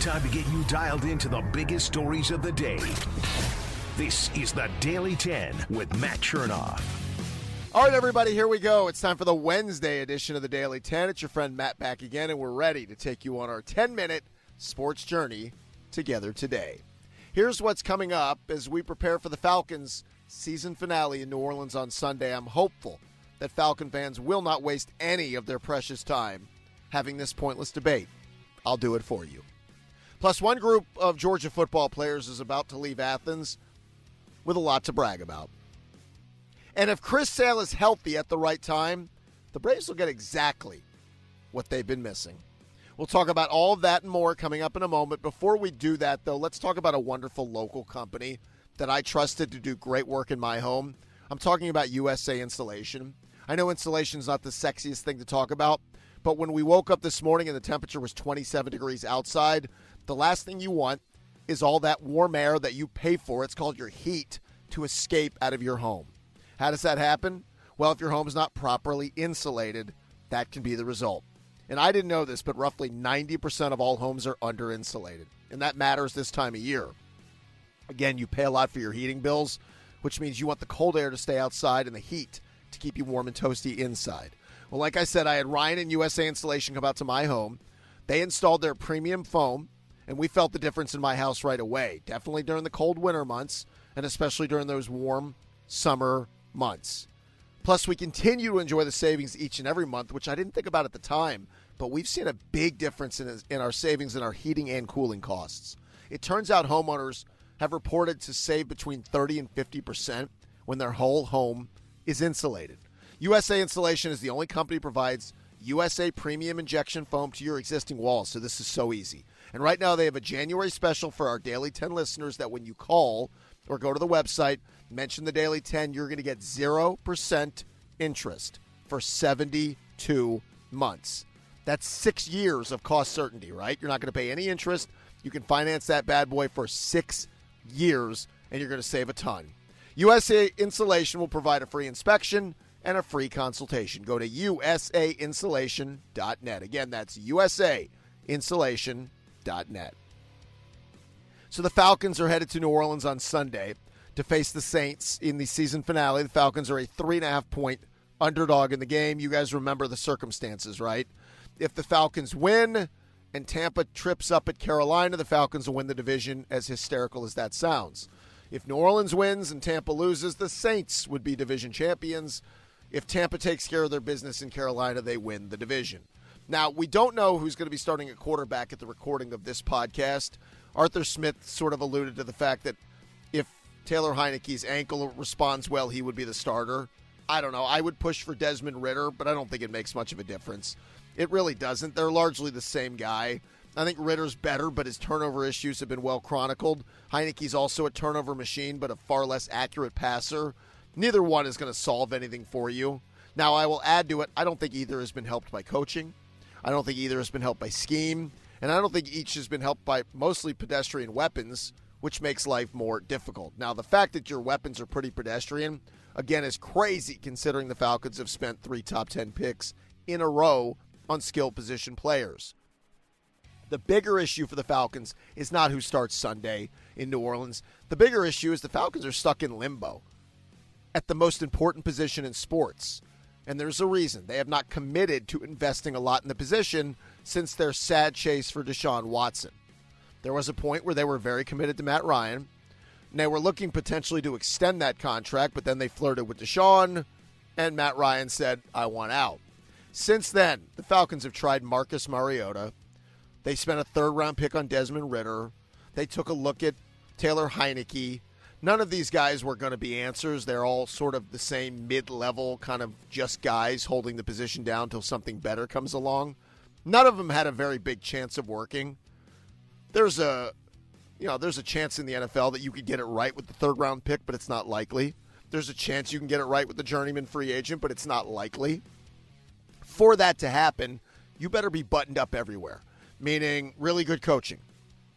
Time to get you dialed into the biggest stories of the day. This is the Daily 10 with Matt Chernoff. All right, everybody, here we go. It's time for the Wednesday edition of the Daily 10. It's your friend Matt back again, and we're ready to take you on our 10 minute sports journey together today. Here's what's coming up as we prepare for the Falcons' season finale in New Orleans on Sunday. I'm hopeful that Falcon fans will not waste any of their precious time having this pointless debate. I'll do it for you. Plus, one group of Georgia football players is about to leave Athens with a lot to brag about. And if Chris Sale is healthy at the right time, the Braves will get exactly what they've been missing. We'll talk about all of that and more coming up in a moment. Before we do that, though, let's talk about a wonderful local company that I trusted to do great work in my home. I'm talking about USA Insulation. I know insulation is not the sexiest thing to talk about, but when we woke up this morning and the temperature was 27 degrees outside, the last thing you want is all that warm air that you pay for. It's called your heat to escape out of your home. How does that happen? Well, if your home is not properly insulated, that can be the result. And I didn't know this, but roughly 90% of all homes are under insulated. And that matters this time of year. Again, you pay a lot for your heating bills, which means you want the cold air to stay outside and the heat to keep you warm and toasty inside. Well, like I said, I had Ryan and USA Installation come out to my home. They installed their premium foam, and we felt the difference in my house right away. Definitely during the cold winter months, and especially during those warm summer months. Plus, we continue to enjoy the savings each and every month, which I didn't think about at the time, but we've seen a big difference in, in our savings in our heating and cooling costs. It turns out homeowners have reported to save between 30 and 50% when their whole home is insulated. USA Insulation is the only company provides USA premium injection foam to your existing walls, so this is so easy. And right now they have a January special for our Daily 10 listeners that when you call or go to the website, mention the Daily 10, you're going to get 0% interest for 72 months. That's six years of cost certainty, right? You're not going to pay any interest. You can finance that bad boy for six years, and you're going to save a ton. USA Insulation will provide a free inspection and a free consultation. Go to usainsulation.net. Again, that's usainsulation.net. So the Falcons are headed to New Orleans on Sunday to face the Saints in the season finale. The Falcons are a three and a half point underdog in the game. You guys remember the circumstances, right? If the Falcons win and Tampa trips up at Carolina, the Falcons will win the division, as hysterical as that sounds. If New Orleans wins and Tampa loses, the Saints would be division champions. If Tampa takes care of their business in Carolina, they win the division. Now, we don't know who's going to be starting at quarterback at the recording of this podcast. Arthur Smith sort of alluded to the fact that if Taylor Heinicke's ankle responds well, he would be the starter. I don't know. I would push for Desmond Ridder, but I don't think it makes much of a difference. It really doesn't. They're largely the same guy. I think Ridder's better, but his turnover issues have been well chronicled. Heinicke's also a turnover machine, but a far less accurate passer. Neither one is going to solve anything for you. Now, I will add to it, I don't think either has been helped by coaching. I don't think either has been helped by scheme. And I don't think each has been helped by mostly pedestrian weapons, which makes life more difficult. Now, the fact that your weapons are pretty pedestrian, again, is crazy considering the Falcons have spent three top 10 picks in a row on skill position players. The bigger issue for the Falcons is not who starts Sunday in New Orleans. The bigger issue is the Falcons are stuck in limbo at the most important position in sports. And there's a reason. They have not committed to investing a lot in the position since their sad chase for Deshaun Watson. There was a point where they were very committed to Matt Ryan. And they were looking potentially to extend that contract, but then they flirted with Deshaun, and Matt Ryan said, I want out. Since then, the Falcons have tried Marcus Mariota, they spent a third round pick on Desmond Ridder. They took a look at Taylor Heinicke. None of these guys were going to be answers. They're all sort of the same mid level, kind of just guys holding the position down until something better comes along. None of them had a very big chance of working. There's a you know, there's a chance in the NFL that you could get it right with the third round pick, but it's not likely. There's a chance you can get it right with the journeyman free agent, but it's not likely. For that to happen, you better be buttoned up everywhere, meaning really good coaching,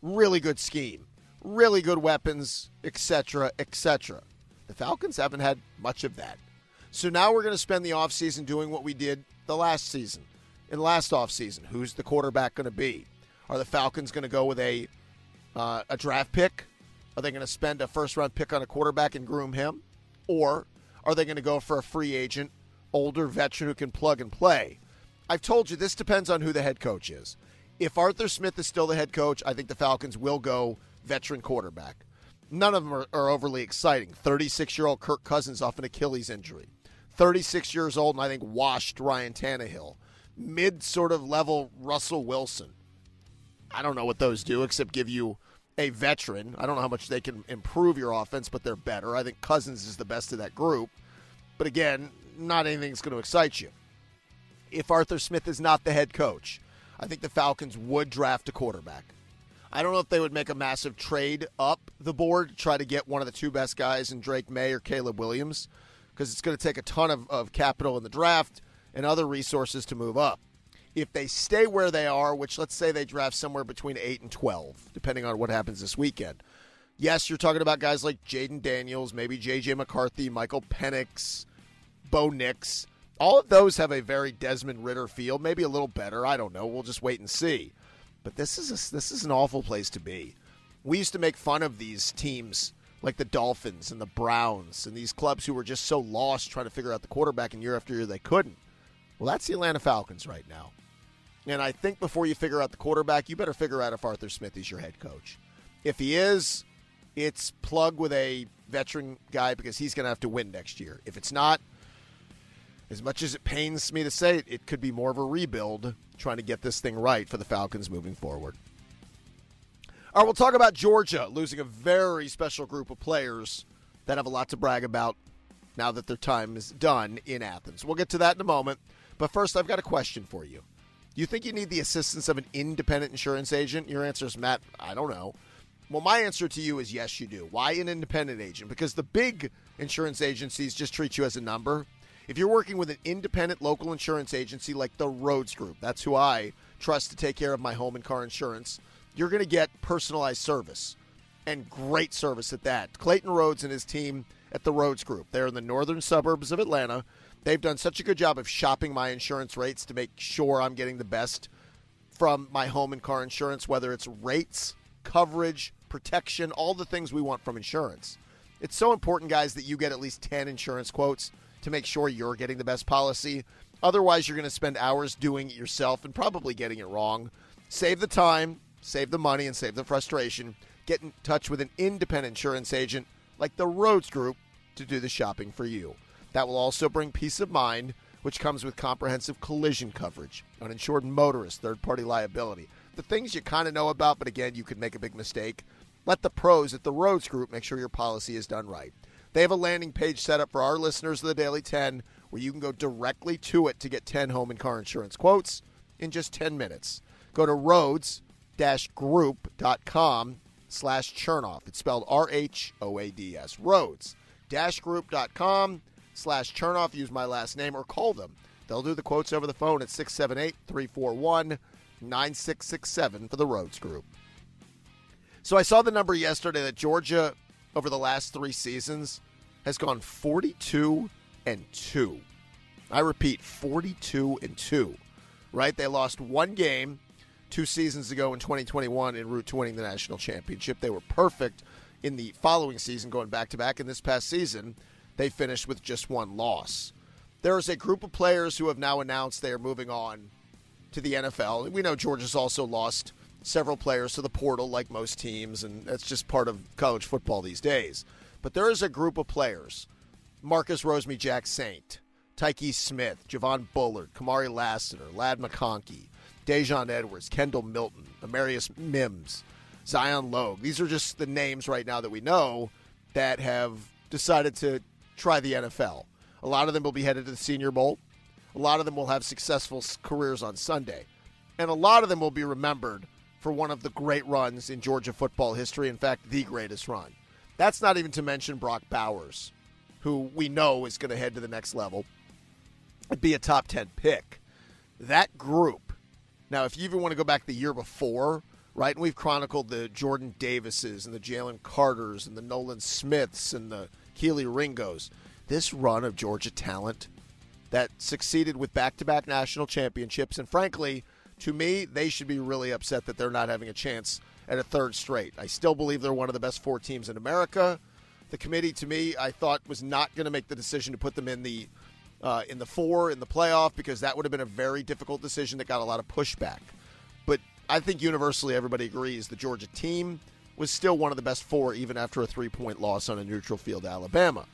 really good scheme, really good weapons, etc., etc. The Falcons haven't had much of that. So now we're going to spend the offseason doing what we did the last season. In last offseason, who's the quarterback going to be? Are the Falcons going to go with a uh, a draft pick? Are they going to spend a first round pick on a quarterback and groom him? Or are they going to go for a free agent, older veteran who can plug and play? I've told you this depends on who the head coach is. If Arthur Smith is still the head coach, I think the Falcons will go veteran quarterback. None of them are, are overly exciting. 36 year old Kirk Cousins off an Achilles injury. 36 years old and I think washed Ryan Tannehill. Mid sort of level Russell Wilson. I don't know what those do except give you a veteran. I don't know how much they can improve your offense, but they're better. I think Cousins is the best of that group. But again, not anything that's going to excite you. If Arthur Smith is not the head coach, I think the Falcons would draft a quarterback. I don't know if they would make a massive trade up the board to try to get one of the two best guys in Drake Maye or Caleb Williams because it's going to take a ton of, of capital in the draft and other resources to move up if they stay where they are, which let's say they draft somewhere between 8 and 12, depending on what happens this weekend. Yes, you're talking about guys like Jayden Daniels, maybe J.J. McCarthy, Michael Penix, Bo Nix. All of those have a very Desmond Ridder feel, maybe a little better. I don't know. We'll just wait and see. But this is a, this is an awful place to be. We used to make fun of these teams like the Dolphins and the Browns and these clubs who were just so lost trying to figure out the quarterback, and year after year they couldn't. Well, that's the Atlanta Falcons right now. And I think before you figure out the quarterback, you better figure out if Arthur Smith is your head coach. If he is, it's plug with a veteran guy because he's going to have to win next year. If it's not, as much as it pains me to say it, it could be more of a rebuild trying to get this thing right for the Falcons moving forward. All right, we'll talk about Georgia losing a very special group of players that have a lot to brag about now that their time is done in Athens. We'll get to that in a moment. But first, I've got a question for you. Do you think you need the assistance of an independent insurance agent? Your answer is, Matt, I don't know. Well, my answer to you is yes, you do. Why an independent agent? Because the big insurance agencies just treat you as a number. If you're working with an independent local insurance agency like the Rhoads Group, that's who I trust to take care of my home and car insurance, you're going to get personalized service and great service at that. Clayton Rhoads and his team at the Rhoads Group, they're in the northern suburbs of Atlanta. They've done such a good job of shopping my insurance rates to make sure I'm getting the best from my home and car insurance, whether it's rates, coverage, protection, all the things we want from insurance. It's so important, guys, that you get at least 10 insurance quotes to make sure you're getting the best policy. Otherwise, you're going to spend hours doing it yourself and probably getting it wrong. Save the time, save the money, and save the frustration. Get in touch with an independent insurance agent like the Rhoads Group to do the shopping for you. That will also bring peace of mind, which comes with comprehensive collision coverage, uninsured motorist, third party liability. The things you kind of know about, but again, you could make a big mistake. Let the pros at the Rhoads Group make sure your policy is done right. They have a landing page set up for our listeners of the Daily 10 where you can go directly to it to get 10 home and car insurance quotes in just 10 minutes. Go to rhoads-group.com slash chernoff. It's spelled R-H-O-A-D-S. Rhoads-group.com slash Chernoff. Use my last name or call them. They'll do the quotes over the phone at 678 341 9667 for the Rhoads Group. So I saw the number yesterday that Georgia, over the last three seasons, has gone 42 and 2. I repeat, 42 and 2. Right? They lost one game two seasons ago in 2021 en route to winning the national championship. They were perfect in the following season, going back to back. In this past season, they finished with just one loss. There is a group of players who have now announced they are moving on to the NFL. We know Georgia's also lost several players to the portal, like most teams, and that's just part of college football these days. But there is a group of players Marcus Roseme, Jack Saint, Tykee Smith, Javon Bullard, Kamari Lassiter, Ladd McConkey, Daijun Edwards, Kendall Milton, Amarius Mims, Zion Logue. These are just the names right now that we know that have decided to try the NFL. A lot of them will be headed to the Senior Bowl. A lot of them will have successful careers on Sunday. And a lot of them will be remembered for one of the great runs in Georgia football history. In fact, the greatest run. That's not even to mention Brock Bowers, who we know is going to head to the next level and be a top 10 pick. That group, now, if you even want to go back the year before, right, and we've chronicled the Jordan Davises and the Jalen Carters and the Nolan Smiths and the Kelee Ringos, this run of Georgia talent that succeeded with back to back national championships. And frankly, to me, they should be really upset that they're not having a chance at a third straight. I still believe they're one of the best four teams in America. The committee, to me, I thought was not going to make the decision to put them in the uh, in the four in the playoff because that would have been a very difficult decision that got a lot of pushback. But I think universally everybody agrees the Georgia team was still one of the best four even after a three point loss on a neutral field Alabama.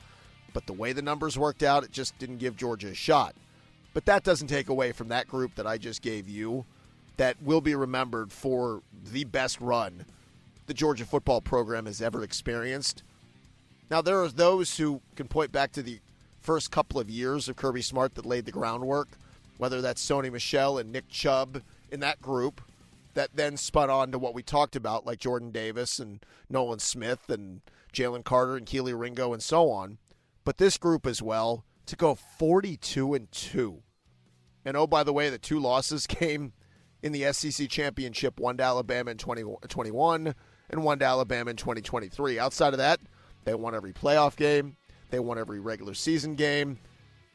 But the way the numbers worked out, it just didn't give Georgia a shot. But that doesn't take away from that group that I just gave you that will be remembered for the best run the Georgia football program has ever experienced. Now, there are those who can point back to the first couple of years of Kirby Smart that laid the groundwork, whether that's Sony Michel and Nick Chubb in that group that then spun on to what we talked about, like Jordan Davis and Nolan Smith and Jalen Carter and Kelee Ringo and so on. But this group as well to go 42 and 2. And oh, by the way, the two losses came in the SEC championship, one to Alabama in 2021 and one to Alabama in 2023. Outside of that, they won every playoff game, they won every regular season game,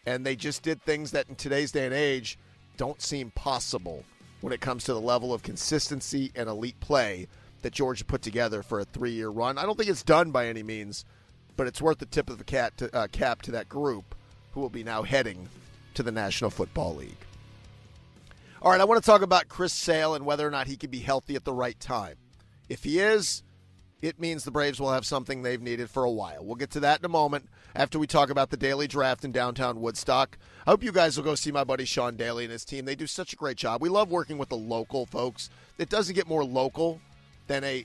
and they just did things that in today's day and age don't seem possible when it comes to the level of consistency and elite play that Georgia put together for a three year run. I don't think it's done by any means, but it's worth the tip of the to, uh, cap to that group who will be now heading to the National Football League. All right, I want to talk about Chris Sale and whether or not he can be healthy at the right time. If he is, it means the Braves will have something they've needed for a while. We'll get to that in a moment after we talk about the daily draft in downtown Woodstock. I hope you guys will go see my buddy Sean Daly and his team. They do such a great job. We love working with the local folks. It doesn't get more local than a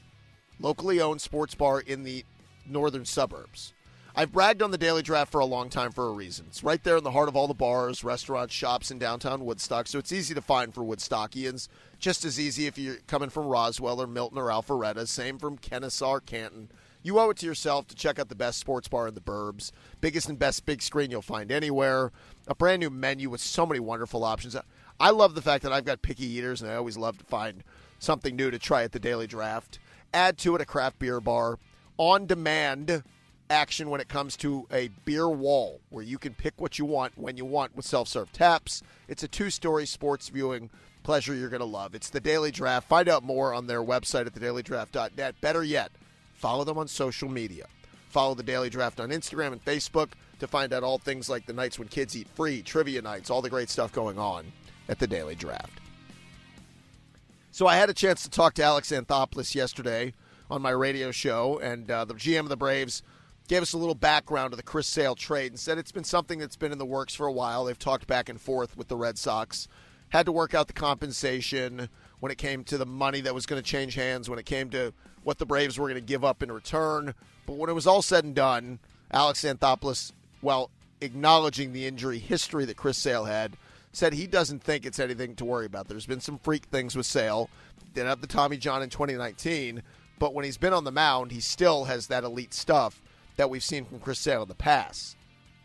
locally owned sports bar in the northern suburbs. I've bragged on the Daily Draft for a long time for a reason. It's right there in the heart of all the bars, restaurants, shops in downtown Woodstock, so it's easy to find for Woodstockians. Just as easy if you're coming from Roswell or Milton or Alpharetta. Same from Kennesaw, Canton. You owe it to yourself to check out the best sports bar in the burbs. Biggest and best big screen you'll find anywhere. A brand new menu with so many wonderful options. I love the fact that I've got picky eaters, and I always love to find something new to try at the Daily Draft. Add to it a craft beer bar. On demand action when it comes to a beer wall where you can pick what you want when you want with self serve taps. It's a two story sports viewing pleasure you're going to love. It's the Daily Draft. Find out more on their website at thedailydraft.net. Better yet, follow them on social media. Follow the Daily Draft on Instagram and Facebook to find out all things like the nights when kids eat free, trivia nights, all the great stuff going on at the Daily Draft. So I had a chance to talk to Alex Anthopoulos yesterday on my radio show, and uh, the GM of the Braves gave us a little background of the Chris Sale trade and said it's been something that's been in the works for a while. They've talked back and forth with the Red Sox, had to work out the compensation when it came to the money that was going to change hands, when it came to what the Braves were going to give up in return. But when it was all said and done, Alex Anthopoulos, while acknowledging the injury history that Chris Sale had, said he doesn't think it's anything to worry about. There's been some freak things with Sale. Didn't the Tommy John in 2019, but when he's been on the mound, he still has that elite stuff that we've seen from Chris Sale in the past.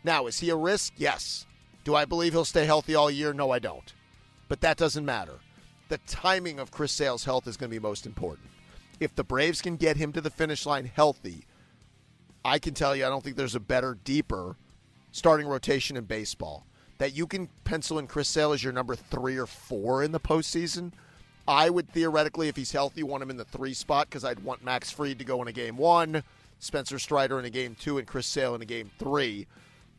Now, is he a risk? Yes. Do I believe he'll stay healthy all year? No, I don't. But that doesn't matter. The timing of Chris Sale's health is going to be most important. If the Braves can get him to the finish line healthy, I can tell you I don't think there's a better, deeper starting rotation in baseball. That you can pencil in Chris Sale as your number three or four in the postseason. I would theoretically, if he's healthy, want him in the three spot because I'd want Max Fried to go in a game one. Spencer Strider in a game two and Chris Sale in a game three.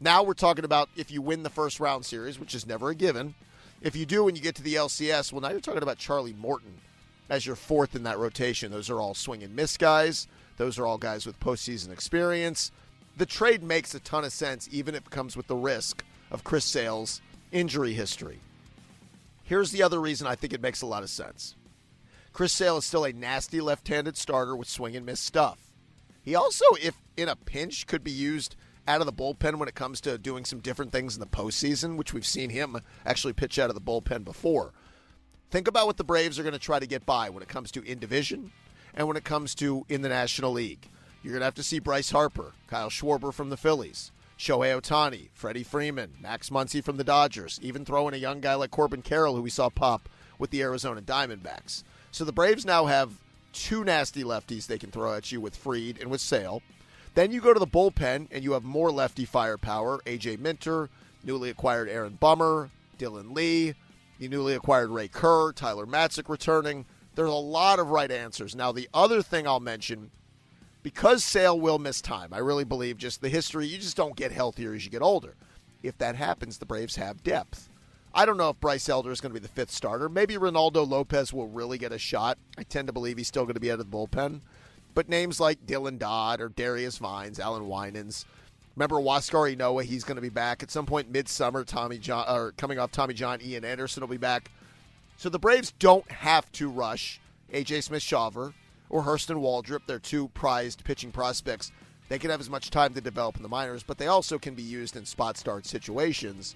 Now we're talking about if you win the first round series, which is never a given. If you do when you get to the LCS, well, now you're talking about Charlie Morton as your fourth in that rotation. Those are all swing and miss guys. Those are all guys with postseason experience. The trade makes a ton of sense, even if it comes with the risk of Chris Sale's injury history. Here's the other reason I think it makes a lot of sense. Chris Sale is still a nasty left handed starter with swing and miss stuff. He also, if in a pinch, could be used out of the bullpen when it comes to doing some different things in the postseason, which we've seen him actually pitch out of the bullpen before. Think about what the Braves are going to try to get by when it comes to in division and when it comes to in the National League. You're going to have to see Bryce Harper, Kyle Schwarber from the Phillies, Shohei Ohtani, Freddie Freeman, Max Muncy from the Dodgers, even throw in a young guy like Corbin Carroll, who we saw pop with the Arizona Diamondbacks. So the Braves now have two nasty lefties they can throw at you with Fried and with Sale. Then you go to the bullpen and you have more lefty firepower. AJ Minter, newly acquired Aaron Bummer, Dylan Lee, the newly acquired Ray Kerr, Tyler Matzek returning. There's a lot of right answers. Now, the other thing I'll mention, because Sale will miss time, I really believe just the history, you just don't get healthier as you get older. If that happens, the Braves have depth. I don't know if Bryce Elder is going to be the fifth starter. Maybe Reynaldo Lopez will really get a shot. I tend to believe he's still going to be out of the bullpen. But names like Dylan Dodd or Darius Vines, Allan Winans, remember Huascar Ynoa, he's going to be back at some point midsummer. Tommy John, or coming off Tommy John, Ian Anderson will be back. So the Braves don't have to rush AJ Smith Shawver or Hurston Waldrep. They're two prized pitching prospects. They can have as much time to develop in the minors, but they also can be used in spot start situations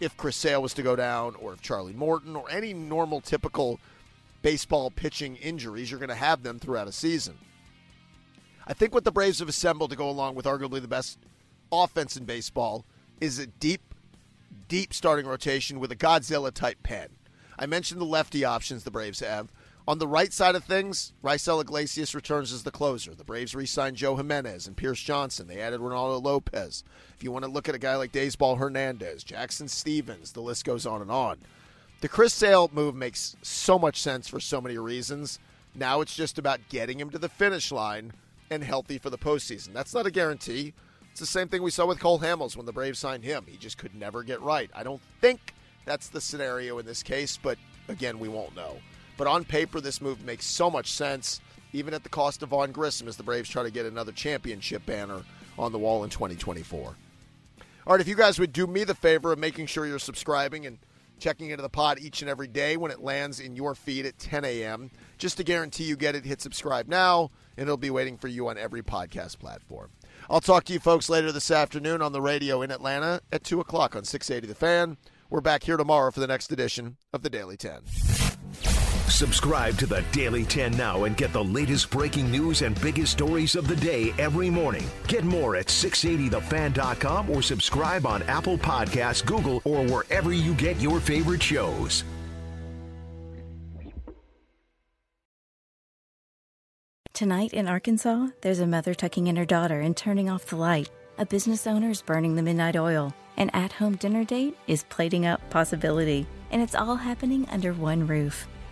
if Chris Sale was to go down, or if Charlie Morton, or any normal, typical baseball pitching injuries, you're going to have them throughout a season. I think what the Braves have assembled to go along with arguably the best offense in baseball is a deep, deep starting rotation with a Godzilla type pen. I mentioned the lefty options the Braves have. On the right side of things, Raisel Iglesias returns as the closer. The Braves re signed Joe Jimenez and Pierce Johnson. They added Reynaldo Lopez. If you want to look at a guy like Daysbel Hernandez, Jackson Stephens, the list goes on and on. The Chris Sale move makes so much sense for so many reasons. Now it's just about getting him to the finish line and healthy for the postseason. That's not a guarantee. It's the same thing we saw with Cole Hamels when the Braves signed him. He just could never get right. I don't think that's the scenario in this case, but again, we won't know. But on paper, this move makes so much sense, even at the cost of Vaughn Grissom as the Braves try to get another championship banner on the wall in 2024. All right, if you guys would do me the favor of making sure you're subscribing and checking into the pod each and every day when it lands in your feed at 10 a.m., just to guarantee you get it, hit subscribe now, and it'll be waiting for you on every podcast platform. I'll talk to you folks later this afternoon on the radio in Atlanta at 2 o'clock on 680 The Fan. We're back here tomorrow for the next edition of the Daily 10. Subscribe to the Daily 10 now and get the latest breaking news and biggest stories of the day every morning. Get more at 680thefan.com or subscribe on Apple Podcasts, Google, or wherever you get your favorite shows. Tonight in Arkansas, there's a mother tucking in her daughter and turning off the light. A business owner is burning the midnight oil. An at home dinner date is plating up possibility. And it's all happening under one roof.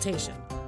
consultation.